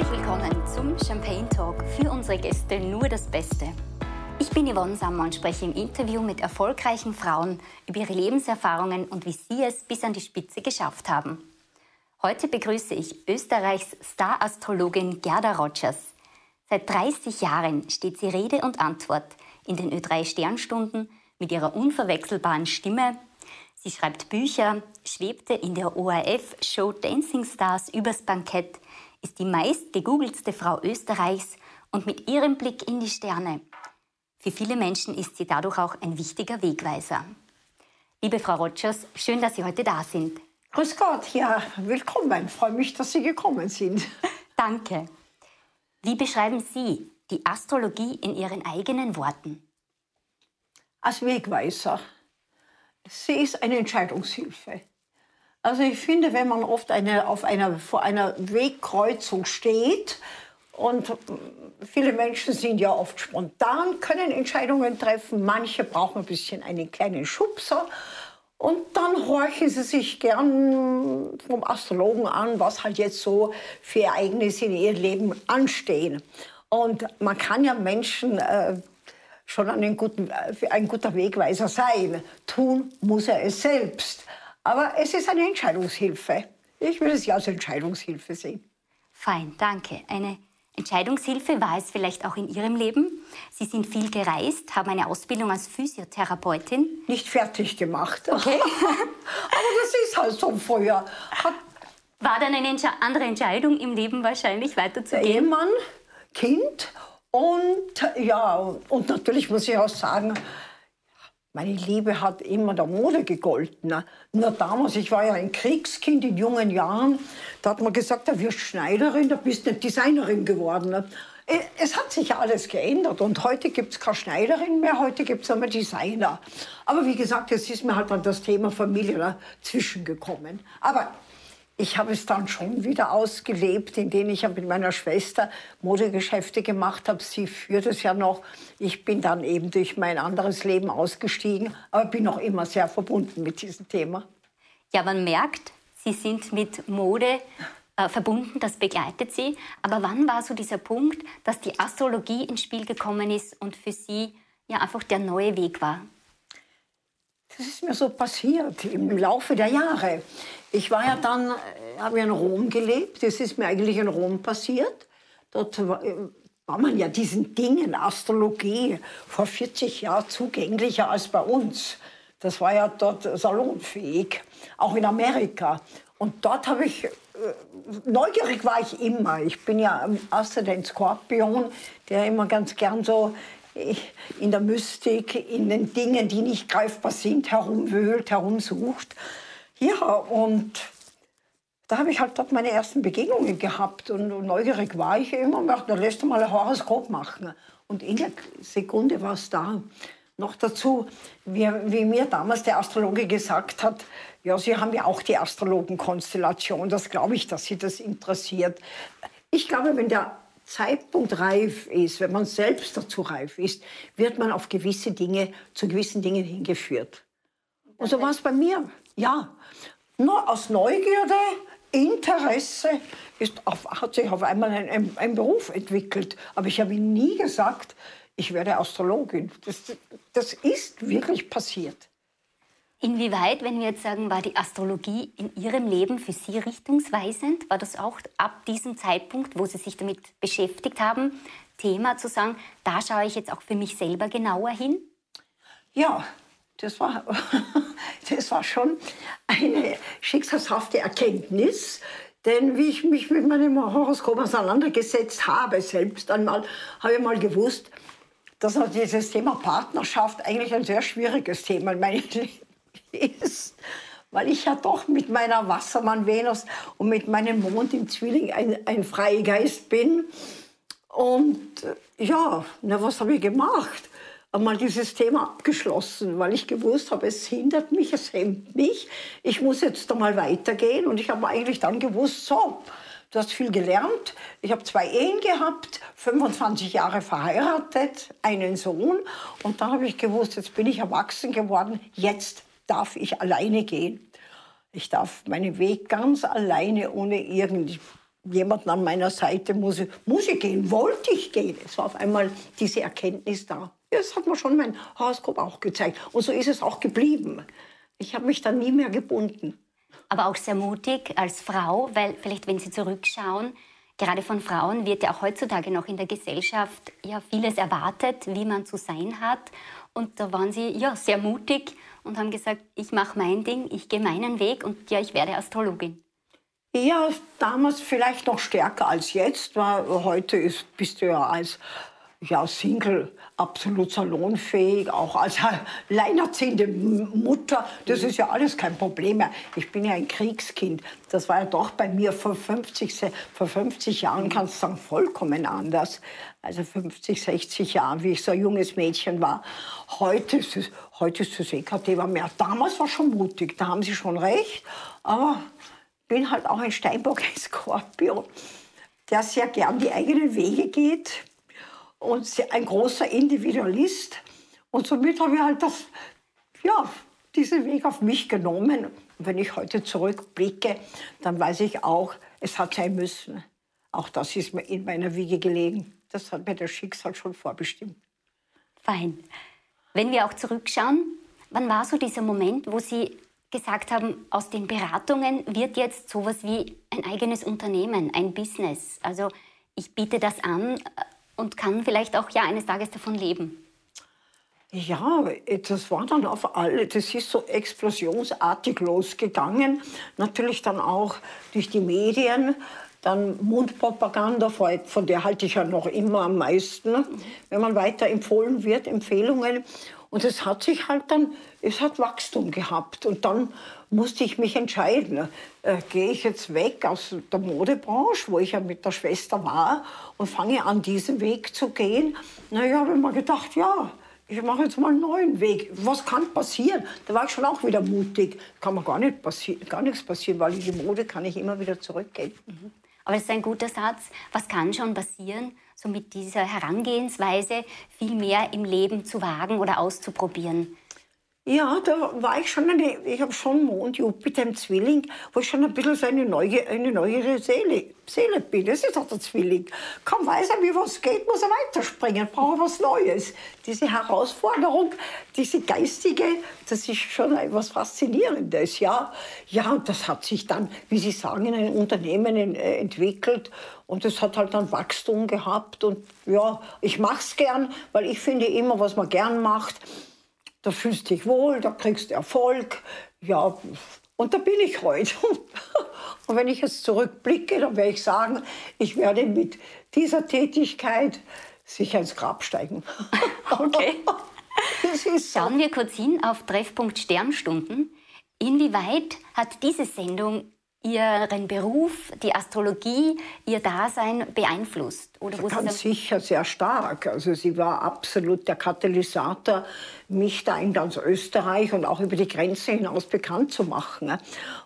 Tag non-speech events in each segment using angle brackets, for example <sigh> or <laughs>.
Herzlich willkommen zum Champagne Talk. Für unsere Gäste nur das Beste. Ich bin Yvonne Sammer und spreche im Interview mit erfolgreichen Frauen über ihre Lebenserfahrungen und wie sie es bis an die Spitze geschafft haben. Heute begrüße ich Österreichs Star-Astrologin Gerda Rogers. Seit 30 Jahren steht sie Rede und Antwort in den Ö3 Sternstunden mit ihrer unverwechselbaren Stimme. Sie schreibt Bücher, schwebte in der ORF-Show Dancing Stars übers Bankett, ist die meist gegoogeltste Frau Österreichs und mit ihrem Blick in die Sterne. Für viele Menschen ist sie dadurch auch ein wichtiger Wegweiser. Liebe Frau Rogers, schön, dass Sie heute da sind. Grüß Gott, ja, willkommen. Ich freue mich, dass Sie gekommen sind. <laughs> Danke. Wie beschreiben Sie die Astrologie in Ihren eigenen Worten? Als Wegweiser. Sie ist eine Entscheidungshilfe. Also ich finde, wenn man oft eine, auf einer, vor einer Wegkreuzung steht und viele Menschen sind ja oft spontan, können Entscheidungen treffen, manche brauchen ein bisschen einen kleinen Schubser und dann horchen sie sich gern vom Astrologen an, was halt jetzt so für Ereignisse in ihrem Leben anstehen. Und man kann ja Menschen äh, schon einen guten, ein guter Wegweiser sein. Tun muss er es selbst. Aber es ist eine Entscheidungshilfe. Ich will es ja als Entscheidungshilfe sehen. Fein, danke. Eine Entscheidungshilfe war es vielleicht auch in Ihrem Leben. Sie sind viel gereist, haben eine Ausbildung als Physiotherapeutin. Nicht fertig gemacht. Okay. <laughs> Aber das ist halt so früher. War dann eine andere Entscheidung im Leben wahrscheinlich weiterzugehen? Ehemann, Kind und ja, und natürlich muss ich auch sagen, meine Liebe hat immer der Mode gegolten. Ne? Nur damals, ich war ja ein Kriegskind in jungen Jahren, da hat man gesagt, da wirst Schneiderin, da bist du Designerin geworden. Ne? Es hat sich alles geändert und heute gibt es keine Schneiderin mehr, heute gibt es einmal Designer. Aber wie gesagt, jetzt ist mir halt dann das Thema Familie dazwischen gekommen. Aber ich habe es dann schon wieder ausgelebt, indem ich mit meiner Schwester Modegeschäfte gemacht habe. Sie führt es ja noch. Ich bin dann eben durch mein anderes Leben ausgestiegen, aber bin noch immer sehr verbunden mit diesem Thema. Ja, man merkt, Sie sind mit Mode äh, verbunden, das begleitet Sie. Aber wann war so dieser Punkt, dass die Astrologie ins Spiel gekommen ist und für Sie ja einfach der neue Weg war? Das ist mir so passiert im Laufe der Jahre. Ich war ja dann, äh, habe ja in Rom gelebt. Das ist mir eigentlich in Rom passiert. Dort war, äh, war man ja diesen Dingen, Astrologie, vor 40 Jahren zugänglicher als bei uns. Das war ja dort salonfähig, auch in Amerika. Und dort habe ich, äh, neugierig war ich immer. Ich bin ja außer Skorpion, der immer ganz gern so in der Mystik, in den Dingen, die nicht greifbar sind, herumwühlt, herumsucht. Ja, und da habe ich halt dort meine ersten Begegnungen gehabt und, neugierig war ich immer und dachte, da lässt du mal ein Horoskop machen. Und in der Sekunde war es da. Noch dazu, wie, wie, mir damals der Astrologe gesagt hat, ja, Sie haben ja auch die Astrologenkonstellation, das glaube ich, dass Sie das interessiert. Ich glaube, wenn der Zeitpunkt reif ist, wenn man selbst dazu reif ist, wird man auf gewisse Dinge, zu gewissen Dingen hingeführt. Und so war es bei mir. Ja, nur aus Neugierde, Interesse ist auf, hat sich auf einmal ein, ein, ein Beruf entwickelt. Aber ich habe nie gesagt, ich werde Astrologin. Das, das ist wirklich passiert. Inwieweit, wenn wir jetzt sagen, war die Astrologie in Ihrem Leben für Sie richtungsweisend? War das auch ab diesem Zeitpunkt, wo Sie sich damit beschäftigt haben, Thema zu sagen, da schaue ich jetzt auch für mich selber genauer hin? Ja, das war, <laughs> das war schon eine schicksalshafte Erkenntnis. Denn wie ich mich mit meinem Horoskop auseinandergesetzt habe, selbst einmal, habe ich mal gewusst, dass dieses Thema Partnerschaft eigentlich ein sehr schwieriges Thema in meinem <laughs> Leben ist, weil ich ja doch mit meiner Wassermann-Venus und mit meinem Mond im Zwilling ein, ein Freigeist bin. Und äh, ja, na, was habe ich gemacht? Einmal dieses Thema abgeschlossen, weil ich gewusst habe, es hindert mich, es hemmt mich. Ich muss jetzt einmal weitergehen. Und ich habe eigentlich dann gewusst, so, du hast viel gelernt. Ich habe zwei Ehen gehabt, 25 Jahre verheiratet, einen Sohn. Und dann habe ich gewusst, jetzt bin ich erwachsen geworden, jetzt darf ich alleine gehen. Ich darf meinen Weg ganz alleine, ohne irgend jemanden an meiner Seite, muss ich, muss ich gehen, wollte ich gehen. Es war auf einmal diese Erkenntnis da. Das hat mir schon mein Horoskop auch gezeigt. Und so ist es auch geblieben. Ich habe mich dann nie mehr gebunden. Aber auch sehr mutig als Frau, weil vielleicht, wenn Sie zurückschauen, gerade von Frauen wird ja auch heutzutage noch in der Gesellschaft ja vieles erwartet, wie man zu sein hat. Und da waren Sie ja sehr mutig und haben gesagt, ich mache mein Ding, ich gehe meinen Weg und ja, ich werde Astrologin. Ja, damals vielleicht noch stärker als jetzt, weil heute ist, bist du ja als ja, Single absolut salonfähig, auch als <laughs> alleinerziehende Mutter. Das ist ja alles kein Problem mehr. Ich bin ja ein Kriegskind. Das war ja doch bei mir vor 50, vor 50 Jahren, kannst du sagen, vollkommen anders. Also 50, 60 Jahren, wie ich so ein junges Mädchen war. Heute ist es, heute ist das EKT mehr. Damals war schon mutig, da haben Sie schon recht. Aber ich bin halt auch ein Steinbock, ein Skorpion, der sehr gern die eigenen Wege geht und ein großer Individualist. Und somit habe ich halt das, ja, diesen Weg auf mich genommen. Und wenn ich heute zurückblicke, dann weiß ich auch, es hat sein müssen. Auch das ist mir in meiner Wiege gelegen. Das hat mir das Schicksal schon vorbestimmt. Fein. Wenn wir auch zurückschauen, wann war so dieser Moment, wo Sie gesagt haben, aus den Beratungen wird jetzt sowas wie ein eigenes Unternehmen, ein Business. Also ich biete das an und kann vielleicht auch ja eines Tages davon leben. Ja, das war dann auf alle, das ist so explosionsartig losgegangen. Natürlich dann auch durch die Medien, dann Mundpropaganda, von der halte ich ja noch immer am meisten, wenn man weiter empfohlen wird, Empfehlungen. Und es hat sich halt dann, es hat Wachstum gehabt. Und dann musste ich mich entscheiden, äh, gehe ich jetzt weg aus der Modebranche, wo ich ja mit der Schwester war, und fange an, diesen Weg zu gehen. Naja, habe ich mir gedacht, ja, ich mache jetzt mal einen neuen Weg. Was kann passieren? Da war ich schon auch wieder mutig. Kann mir gar, nicht passieren, gar nichts passieren, weil in die Mode kann ich immer wieder zurückgehen. Mhm. Aber es ist ein guter Satz. Was kann schon passieren? So mit dieser Herangehensweise viel mehr im Leben zu wagen oder auszuprobieren. Ja, da war ich schon eine, ich habe schon Mond, Jupiter im Zwilling, wo ich schon ein bisschen so eine neue, eine neue Seele, Seele bin. Das ist auch der Zwilling. Kaum weiß er, wie was geht, muss er weiterspringen, braucht was Neues. Diese Herausforderung, diese geistige, das ist schon etwas Faszinierendes. Ja, ja und das hat sich dann, wie Sie sagen, in einem Unternehmen äh, entwickelt. Und es hat halt dann Wachstum gehabt. Und ja, ich mache es gern, weil ich finde immer, was man gern macht, da fühlst du dich wohl, da kriegst du Erfolg. Ja, und da bin ich heute. <laughs> Und wenn ich jetzt zurückblicke, dann werde ich sagen, ich werde mit dieser Tätigkeit sicher ins Grab steigen. <laughs> Okay. <laughs> So. Schauen wir kurz hin auf Treffpunkt Sternstunden. Inwieweit hat diese Sendung Ihren Beruf, die Astrologie, Ihr Dasein beeinflusst? Oder wo Ganz sicher sehr stark. Also sie war absolut der Katalysator, mich da in ganz Österreich und auch über die Grenze hinaus bekannt zu machen.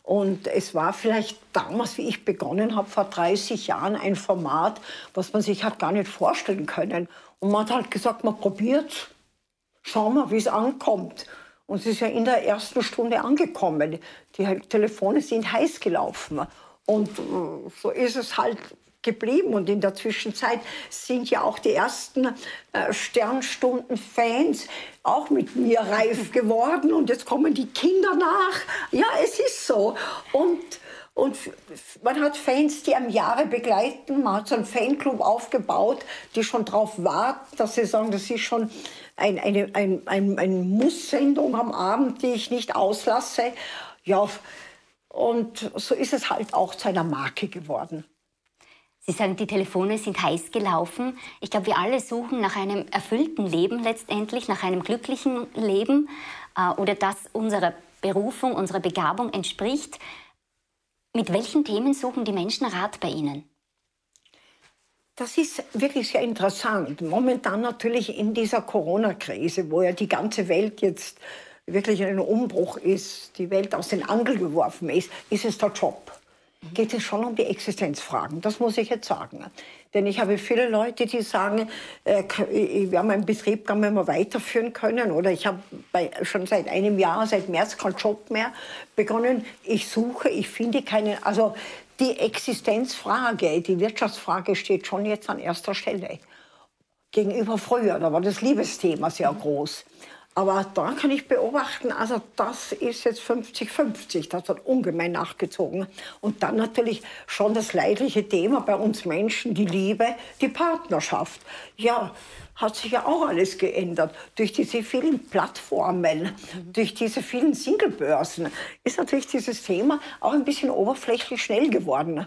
Und es war vielleicht damals, wie ich begonnen habe, vor 30 Jahren, ein Format, was man sich hat gar nicht vorstellen können. Und man hat halt gesagt, man probiert, schauen wir, wie es ankommt. Und es ist ja in der ersten Stunde angekommen. Die Telefone sind heiß gelaufen. Und äh, so ist es halt geblieben. Und in der Zwischenzeit sind ja auch die ersten äh, Sternstunden-Fans auch mit mir reif <laughs> geworden. Und jetzt kommen die Kinder nach. Ja, es ist so. Und, und man hat Fans, die am Jahre begleiten. Man hat so einen Fanclub aufgebaut, die schon darauf warten, dass sie sagen, das ist schon ein, eine ein, ein, ein Muss-Sendung am Abend, die ich nicht auslasse. Ja, und so ist es halt auch zu einer Marke geworden. Sie sagen, die Telefone sind heiß gelaufen. Ich glaube, wir alle suchen nach einem erfüllten Leben letztendlich, nach einem glücklichen Leben äh, oder das unserer Berufung, unserer Begabung entspricht. Mit welchen Themen suchen die Menschen Rat bei Ihnen? Das ist wirklich sehr interessant. Momentan natürlich in dieser Corona-Krise, wo ja die ganze Welt jetzt wirklich in einem Umbruch ist, die Welt aus den Angeln geworfen ist, ist es der Job. Geht es schon um die Existenzfragen, das muss ich jetzt sagen. Denn ich habe viele Leute, die sagen, äh, wir haben einen Betrieb, kann man mal weiterführen können. Oder ich habe schon seit einem Jahr, seit März keinen Job mehr begonnen. Ich suche, ich finde keinen. Also die Existenzfrage, die Wirtschaftsfrage steht schon jetzt an erster Stelle. Gegenüber früher, da war das Liebesthema sehr groß. Aber da kann ich beobachten, also das ist jetzt 50-50, das hat ungemein nachgezogen. Und dann natürlich schon das leidliche Thema bei uns Menschen, die Liebe, die Partnerschaft. Ja, hat sich ja auch alles geändert. Durch diese vielen Plattformen, durch diese vielen Singlebörsen ist natürlich dieses Thema auch ein bisschen oberflächlich schnell geworden.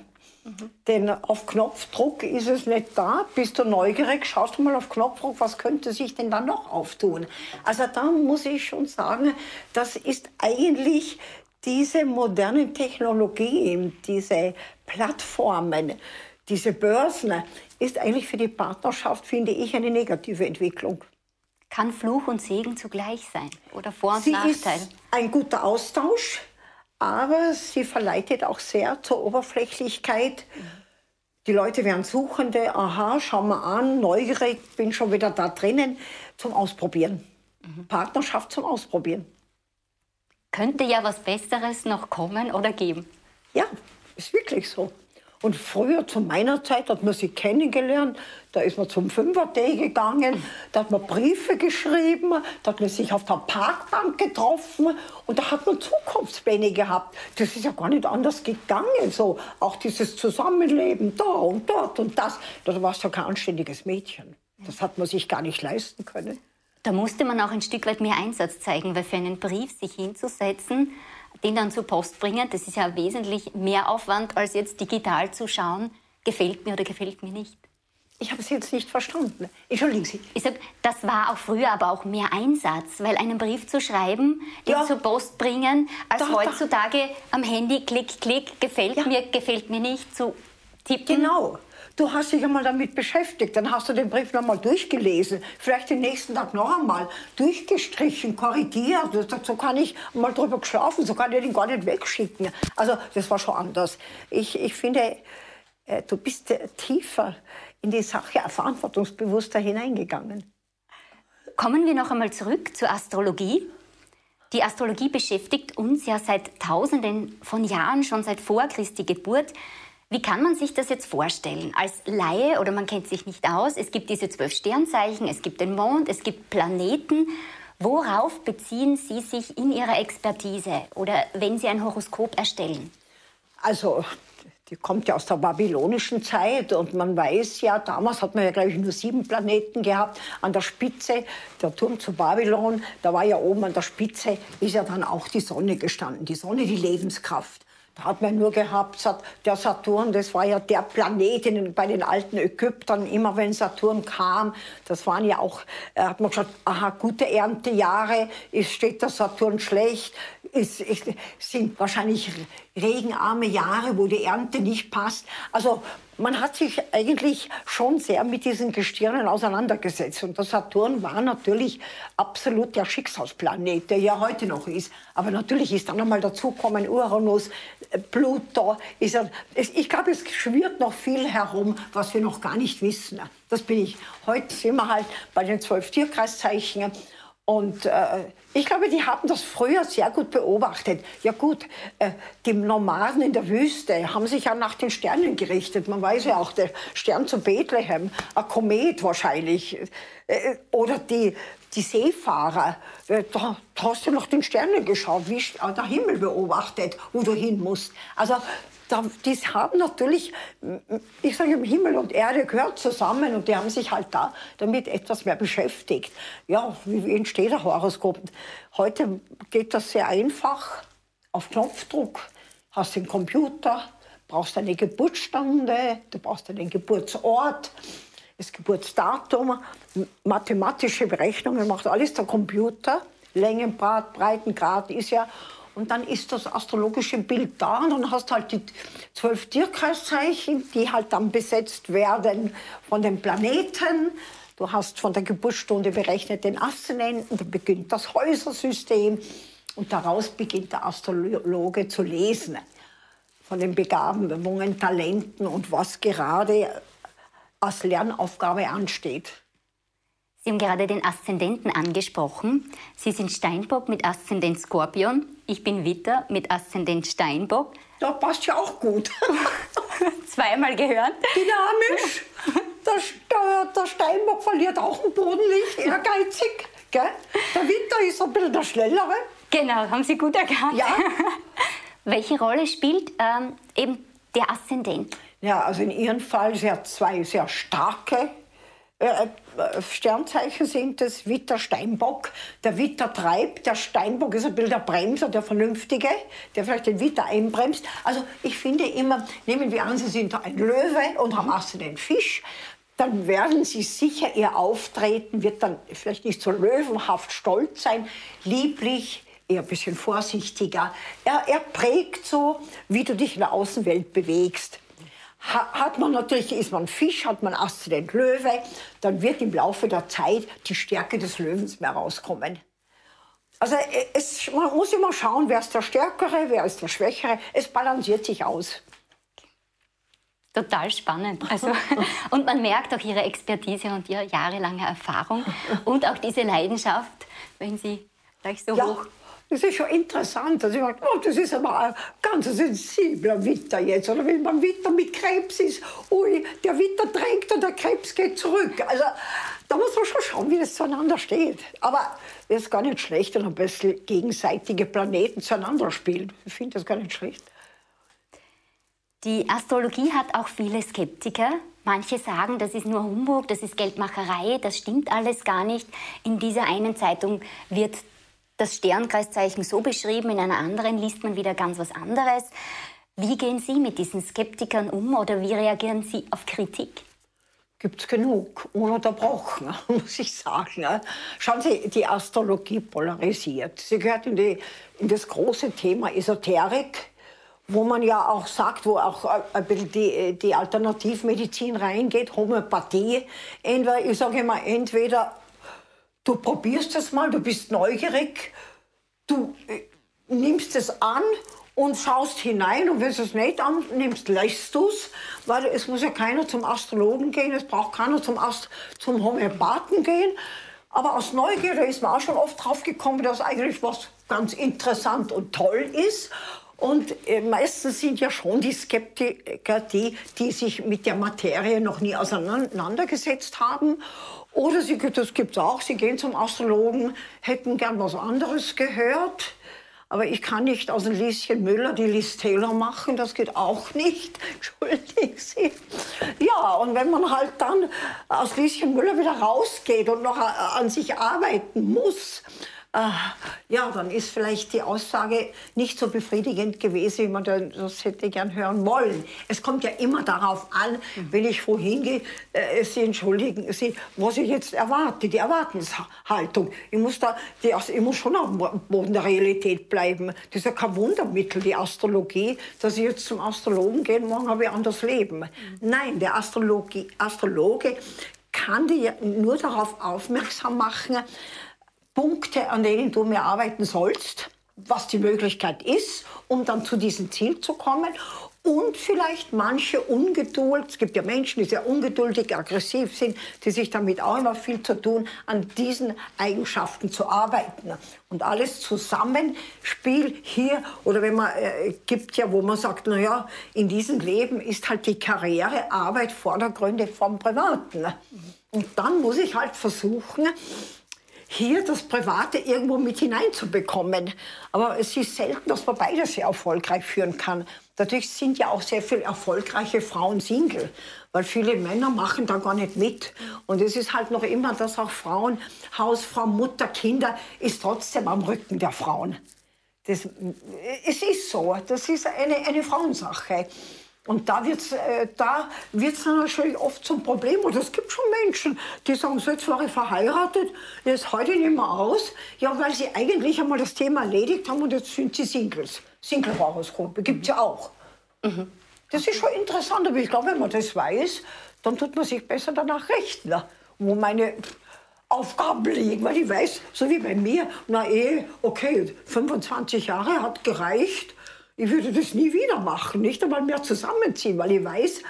Denn auf Knopfdruck ist es nicht da. Bist du neugierig, schaust du mal auf Knopfdruck, was könnte sich denn da noch auftun? Also da muss ich schon sagen, das ist eigentlich diese modernen Technologien, diese Plattformen, diese Börsen, ist eigentlich für die Partnerschaft, finde ich, eine negative Entwicklung. Kann Fluch und Segen zugleich sein oder Vor- und Sie Nachteil? Ist ein guter Austausch aber sie verleitet auch sehr zur Oberflächlichkeit. Die Leute werden Suchende, aha, schau mal an, neugierig, bin schon wieder da drinnen, zum Ausprobieren. Mhm. Partnerschaft zum Ausprobieren. Könnte ja was Besseres noch kommen oder geben. Ja, ist wirklich so. Und früher, zu meiner Zeit, hat man sie kennengelernt. Da ist man zum Fünfer-Day gegangen, da hat man Briefe geschrieben, da hat man sich auf der Parkbank getroffen und da hat man Zukunftspläne gehabt. Das ist ja gar nicht anders gegangen. So, auch dieses Zusammenleben da und dort und das. Da warst du kein anständiges Mädchen. Das hat man sich gar nicht leisten können. Da musste man auch ein Stück weit mehr Einsatz zeigen, weil für einen Brief sich hinzusetzen, den dann zur Post bringen, das ist ja wesentlich mehr Aufwand, als jetzt digital zu schauen, gefällt mir oder gefällt mir nicht. Ich habe es jetzt nicht verstanden. Entschuldigen Sie. Ich sag, das war auch früher aber auch mehr Einsatz, weil einen Brief zu schreiben, den ja. zur Post bringen, als da, heutzutage da. am Handy klick, klick, gefällt ja. mir, gefällt mir nicht, zu tippen. Genau. Du hast dich einmal damit beschäftigt, dann hast du den Brief noch mal durchgelesen, vielleicht den nächsten Tag noch einmal durchgestrichen, korrigiert. So kann ich mal drüber geschlafen, so kann ich den gar nicht wegschicken. Also das war schon anders. Ich, ich finde, äh, du bist tiefer in die Sache verantwortungsbewusster hineingegangen. Kommen wir noch einmal zurück zur Astrologie. Die Astrologie beschäftigt uns ja seit Tausenden von Jahren, schon seit vor Christi Geburt. Wie kann man sich das jetzt vorstellen? Als Laie oder man kennt sich nicht aus, es gibt diese zwölf Sternzeichen, es gibt den Mond, es gibt Planeten. Worauf beziehen Sie sich in Ihrer Expertise oder wenn Sie ein Horoskop erstellen? Also, die kommt ja aus der babylonischen Zeit und man weiß ja, damals hat man ja, glaube ich, nur sieben Planeten gehabt. An der Spitze, der Turm zu Babylon, da war ja oben an der Spitze, ist ja dann auch die Sonne gestanden. Die Sonne, die Lebenskraft. Hat man nur gehabt, der Saturn, das war ja der Planet bei den alten Ägyptern. Immer wenn Saturn kam, das waren ja auch, äh, hat man gesagt, aha, gute Erntejahre, ist, steht der Saturn schlecht, es, es sind wahrscheinlich regenarme Jahre, wo die Ernte nicht passt. Also man hat sich eigentlich schon sehr mit diesen Gestirnen auseinandergesetzt. Und der Saturn war natürlich absolut der Schicksalsplanet, der ja heute noch ist. Aber natürlich ist dann einmal dazukommen Uranus, äh, Pluto. Er, ich glaube, es schwirrt noch viel herum, was wir noch gar nicht wissen. Das bin ich. Heute sind wir halt bei den zwölf Tierkreiszeichen. Und äh, ich glaube, die haben das früher sehr gut beobachtet. Ja gut, äh, die Nomaden in der Wüste haben sich ja nach den Sternen gerichtet. Man weiß ja auch, der Stern zu Bethlehem, ein Komet wahrscheinlich. Äh, oder die, die Seefahrer, äh, da, da, hast du nach den Sternen geschaut, wie der Himmel beobachtet, wo du hin musst. Also da, die haben natürlich, ich sage, Himmel und Erde gehört zusammen und die haben sich halt da damit etwas mehr beschäftigt. Ja, wie entsteht ein Horoskop? Heute geht das sehr einfach, auf Knopfdruck. Hast den Computer, brauchst eine Geburtsstunde, du brauchst einen Geburtsort, das Geburtsdatum, mathematische Berechnungen macht alles der Computer. Längengrad, Breitengrad ist ja und dann ist das astrologische Bild da und dann hast halt die zwölf Tierkreiszeichen, die halt dann besetzt werden von den Planeten. Du hast von der Geburtsstunde berechnet den Aszendenten, dann beginnt das Häusersystem und daraus beginnt der Astrologe zu lesen von den Begabungen, Talenten und was gerade als Lernaufgabe ansteht. Sie haben gerade den Aszendenten angesprochen. Sie sind Steinbock mit Aszendent Skorpion. Ich bin Witter mit Aszendent Steinbock. Da passt ja auch gut. <laughs> Zweimal gehört. Dynamisch. <laughs> Der, der, Steinbock verliert auch den Boden nicht, <laughs> ehrgeizig. Gell? Der Witter ist ein bisschen der Schnellere. Genau, haben Sie gut erkannt. Ja. <laughs> Welche Rolle spielt ähm, eben der Aszendent? Ja, also in Ihrem Fall, sie hat zwei sehr starke äh, äh, Sternzeichen sind es, Witter, Steinbock. Der Witter treibt, der Steinbock ist ein bisschen der Bremser, der Vernünftige, der vielleicht den Witter einbremst. Also ich finde immer, nehmen wir an, Sie sind ein Löwe und haben Asse den Fisch, dann werden Sie sicher Ihr Auftreten, wird dann vielleicht nicht so löwenhaft stolz sein, lieblich, eher ein bisschen vorsichtiger. Er, er prägt so, wie du dich in der Außenwelt bewegst hat man natürlich, ist man Fisch, hat man Aszendent Löwe, dann wird im Laufe der Zeit die Stärke des Löwens mehr rauskommen. Also es, man muss immer schauen, wer ist der Stärkere, wer ist der Schwächere. Es balanciert sich aus. Total spannend. <laughs> Also, und man merkt auch Ihre Expertise und Ihre jahrelange Erfahrung und auch diese Leidenschaft, wenn Sie gleich so ja. hoch das ist schon interessant. Also ich dachte, oh, das ist aber ein ganz sensibler Witter jetzt. Oder wenn man Witter mit Krebs ist, ui, der Witter drängt und der Krebs geht zurück. Also da muss man schon schauen, wie das zueinander steht. Aber es ist gar nicht schlecht, wenn ein bisschen gegenseitige Planeten zueinander spielen. Ich finde das gar nicht schlecht. Die Astrologie hat auch viele Skeptiker. Manche sagen, das ist nur Humbug, das ist Geldmacherei, das stimmt alles gar nicht. In dieser einen Zeitung wird das Sternkreiszeichen so beschrieben, in einer anderen liest man wieder ganz was anderes. Wie gehen Sie mit diesen Skeptikern um oder wie reagieren Sie auf Kritik? Gibt es genug, ununterbrochen, <laughs> muss ich sagen. Schauen Sie, die Astrologie polarisiert. Sie gehört in, die, in das große Thema Esoterik, wo man ja auch sagt, wo auch ein bisschen die, die Alternativmedizin reingeht, Homöopathie. Entweder, ich sage immer, entweder Du probierst es mal, du bist neugierig, du äh, nimmst es an und schaust hinein und wenn du es nicht annimmst, lässt du es, weil es muss ja keiner zum Astrologen gehen, es braucht keiner zum, Ast zum Homöopathen gehen. Aber aus Neugierde ist man auch schon oft drauf gekommen, dass eigentlich was ganz interessant und toll ist. Und äh, meistens sind ja schon die Skeptiker die, die sich mit der Materie noch nie auseinandergesetzt haben oder sie, das gibt es auch, sie gehen zum Astrologen, hätten gern was anderes gehört. Aber ich kann nicht aus dem Lieschen Müller die Liz Taylor machen, das geht auch nicht. <laughs> Entschuldigen Sie. Ja, und wenn man halt dann aus Lieschen Müller wieder rausgeht und noch an sich arbeiten muss, ja, dann ist vielleicht die Aussage nicht so befriedigend gewesen, wie man das hätte gern hören wollen. Es kommt ja immer darauf an, wenn ich wohin gehe, äh, Sie entschuldigen, Sie, was ich jetzt erwarte, die Erwartenshaltung. Ich muss, da, die, ich muss schon am Boden der Realität bleiben. Das ist ja kein Wundermittel, die Astrologie, dass ich jetzt zum Astrologen gehe, morgen habe ich anders Leben. Nein, der Astrologie, Astrologe kann dir nur darauf aufmerksam machen, Punkte, an denen du mehr arbeiten sollst, was die Möglichkeit ist, um dann zu diesem Ziel zu kommen. Und vielleicht manche Ungeduld, es gibt ja Menschen, die sehr ungeduldig, aggressiv sind, die sich damit auch immer viel zu tun, an diesen Eigenschaften zu arbeiten. Und alles zusammen spielt hier, oder wenn man, äh, gibt ja, wo man sagt, naja, in diesem Leben ist halt die Karriere, Arbeit vordergründig vom Privaten. Und dann muss ich halt versuchen, hier das Private irgendwo mit hineinzubekommen. Aber es ist selten, dass man beides sehr erfolgreich führen kann. Dadurch sind ja auch sehr viele erfolgreiche Frauen Single, weil viele Männer machen da gar nicht mit. Und es ist halt noch immer, dass auch Frauen, Hausfrau, Mutter, Kinder, ist trotzdem am Rücken der Frauen. Das, es ist so, das ist eine, eine Frauensache. Und da wird es äh, da wird's dann natürlich oft zum Problem. Und es gibt schon Menschen, die sagen, so jetzt war ich verheiratet, jetzt heute nicht mehr aus. Ja, weil sie eigentlich einmal das Thema erledigt haben und jetzt sind sie Singles. Single-Horoskope gibt es ja auch. Mhm. Das ist schon interessant, aber ich glaube, wenn man das weiß, dann tut man sich besser danach richten, wo meine Aufgaben liegen. Weil ich weiß, so wie bei mir, na eh, okay, 25 Jahre hat gereicht ich würde das nie wieder machen, nicht einmal mehr zusammenziehen, weil ich weiß,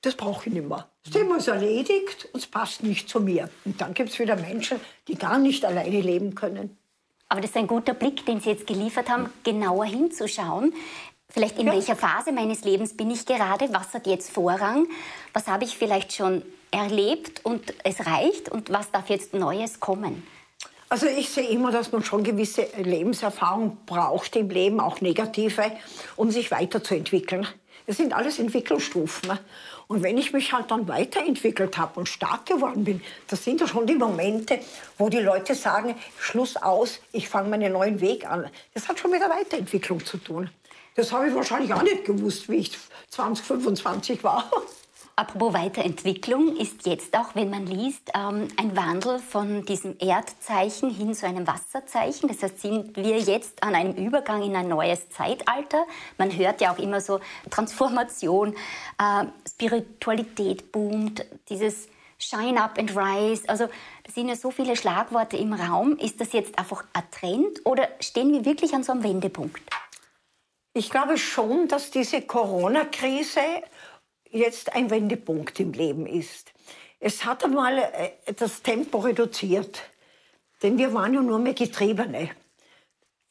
das brauche ich nicht mehr. Das Thema ist erledigt und es passt nicht zu mir. Und dann gibt es wieder Menschen, die gar nicht alleine leben können. Aber das ist ein guter Blick, den Sie jetzt geliefert haben, genauer hinzuschauen. Vielleicht in ja. welcher Phase meines Lebens bin ich gerade? Was hat jetzt Vorrang? Was habe ich vielleicht schon erlebt und es reicht? Und was darf jetzt Neues kommen? Also ich sehe immer, dass man schon gewisse Lebenserfahrung braucht im Leben, auch negative, um sich weiterzuentwickeln. Das sind alles Entwicklungsstufen. Und wenn ich mich halt dann weiterentwickelt habe und stark geworden bin, das sind ja schon die Momente, wo die Leute sagen, Schluss aus, ich fange meinen neuen Weg an. Das hat schon mit der Weiterentwicklung zu tun. Das habe ich wahrscheinlich auch nicht gewusst, wie ich 20, 25 war. Apropos Weiterentwicklung ist jetzt auch, wenn man liest, ähm, ein Wandel von diesem Erdzeichen hin zu einem Wasserzeichen. Das heißt, sind wir jetzt an einem Übergang in ein neues Zeitalter. Man hört ja auch immer so Transformation, äh, Spiritualität boomt, dieses Shine up and rise. Also da sind ja so viele Schlagworte im Raum. Ist das jetzt einfach ein Trend oder stehen wir wirklich an so einem Wendepunkt? Ich glaube schon, dass diese Corona-Krise jetzt ein Wendepunkt im Leben ist. Es hat einmal äh, das Tempo reduziert, denn wir waren ja nur mehr Getriebene.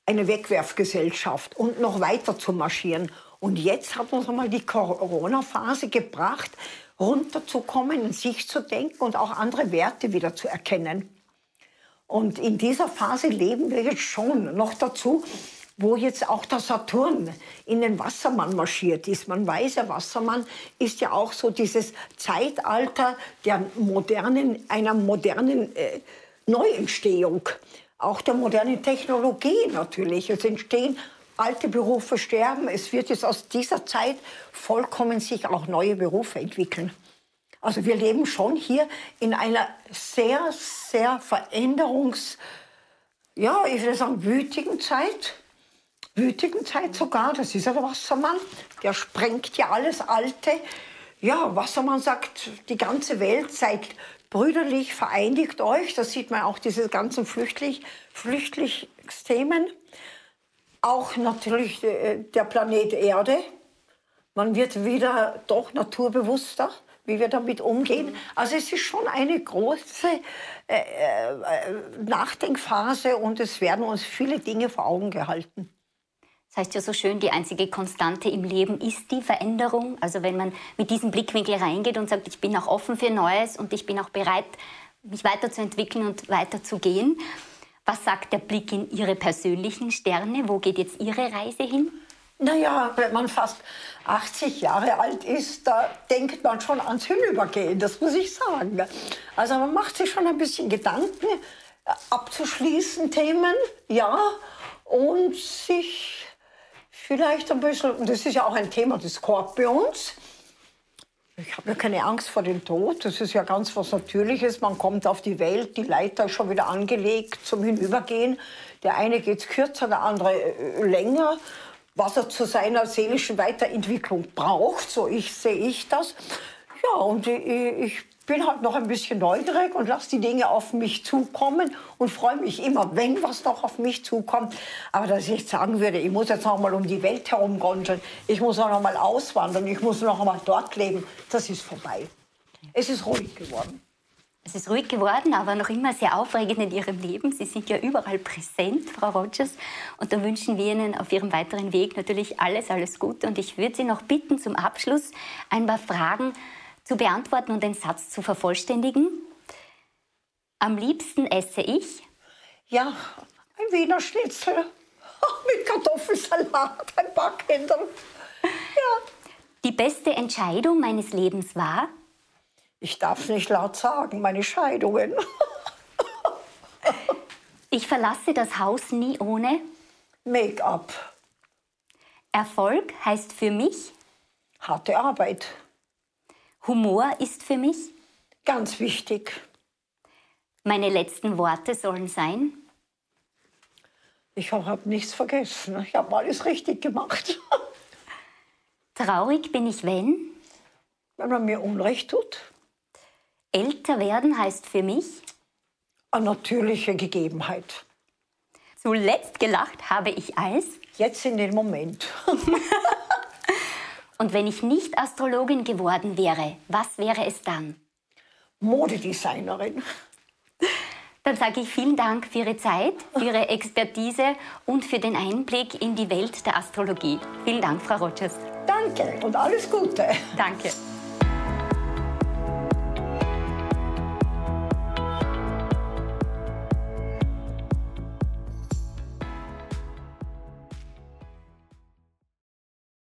Eine Wegwerfgesellschaft und noch weiter zu marschieren. Und jetzt hat uns einmal die Corona-Phase gebracht, runterzukommen, in sich zu denken und auch andere Werte wieder zu erkennen. Und in dieser Phase leben wir jetzt schon. Noch dazu, wo jetzt auch der Saturn in den Wassermann marschiert ist. Man weiß ja, Wassermann ist ja auch so dieses Zeitalter der modernen, einer modernen äh, Neuentstehung, auch der modernen Technologie natürlich. Es entstehen alte Berufe sterben. Es wird jetzt aus dieser Zeit vollkommen sich auch neue Berufe entwickeln. Also wir leben schon hier in einer sehr, sehr veränderungs, ja, ich würde sagen, wütigen Zeit wütigen Zeit sogar. Das ist der Wassermann. Der sprengt ja alles Alte. Ja, Wassermann sagt, die ganze Welt seid brüderlich, vereinigt euch. Das sieht man auch diese ganzen Flüchtlich, Flüchtlingsthemen. Auch natürlich äh, der Planet Erde. Man wird wieder doch naturbewusster, wie wir damit umgehen. Also es ist schon eine große äh, äh, Nachdenkphase und es werden uns viele Dinge vor Augen gehalten. Das heißt ja so schön, die einzige Konstante im Leben ist die Veränderung. Also wenn man mit diesem Blickwinkel reingeht und sagt, ich bin auch offen für Neues und ich bin auch bereit, mich weiterzuentwickeln und weiterzugehen. Was sagt der Blick in Ihre persönlichen Sterne? Wo geht jetzt Ihre Reise hin? Naja, wenn man fast 80 Jahre alt ist, da denkt man schon ans Hinübergehen, das muss ich sagen. Also man macht sich schon ein bisschen Gedanken, äh, abzuschließen Themen, ja, und sich vielleicht ein bisschen, und das ist ja auch ein Thema des Skorpions, ich habe ja keine Angst vor dem Tod, das ist ja ganz was Natürliches. Man kommt auf die Welt, die Leiter ist schon wieder angelegt zum Hinübergehen. Der eine geht kürzer, der andere äh, länger. Was er zu seiner seelischen Weiterentwicklung braucht, so ich, sehe ich das. Ja, und ich, ich bin halt noch ein bisschen neugierig und lasse die Dinge auf mich zukommen und freue mich immer, wenn was noch auf mich zukommt. Aber dass ich sagen würde, ich muss jetzt noch mal um die Welt herumgondeln, ich muss noch mal auswandern, ich muss noch mal dort leben, das ist vorbei. Es ist ruhig geworden. Es ist ruhig geworden, aber noch immer sehr aufregend in Ihrem Leben. Sie sind ja überall präsent, Frau Rogers. Und da wünschen wir Ihnen auf Ihrem weiteren Weg natürlich alles, alles Gute. Und ich würde Sie noch bitten, zum Abschluss ein paar Fragen zu beantworten und den Satz zu vervollständigen. Am liebsten esse ich? Ja, ein Wiener Schnitzel <laughs> mit Kartoffelsalat, ein Backhändel. Ja. Die beste Entscheidung meines Lebens war? Ich darf es nicht laut sagen, meine Scheidungen. <laughs> ich verlasse das Haus nie ohne? Make-up. Erfolg heißt für mich? Harte Arbeit. Humor ist für mich ganz wichtig. Meine letzten Worte sollen sein? Ich habe nichts vergessen. Ich habe alles richtig gemacht. <laughs> Traurig bin ich, wenn? Wenn man mir Unrecht tut. Älter werden heißt für mich? Eine natürliche Gegebenheit. Zuletzt gelacht habe ich als? Jetzt in dem Moment. <laughs> Und wenn ich nicht Astrologin geworden wäre, was wäre es dann? Modedesignerin. Dann sage ich vielen Dank für Ihre Zeit, für Ihre Expertise und für den Einblick in die Welt der Astrologie. Vielen Dank, Frau Rogers. Danke und alles Gute. Danke.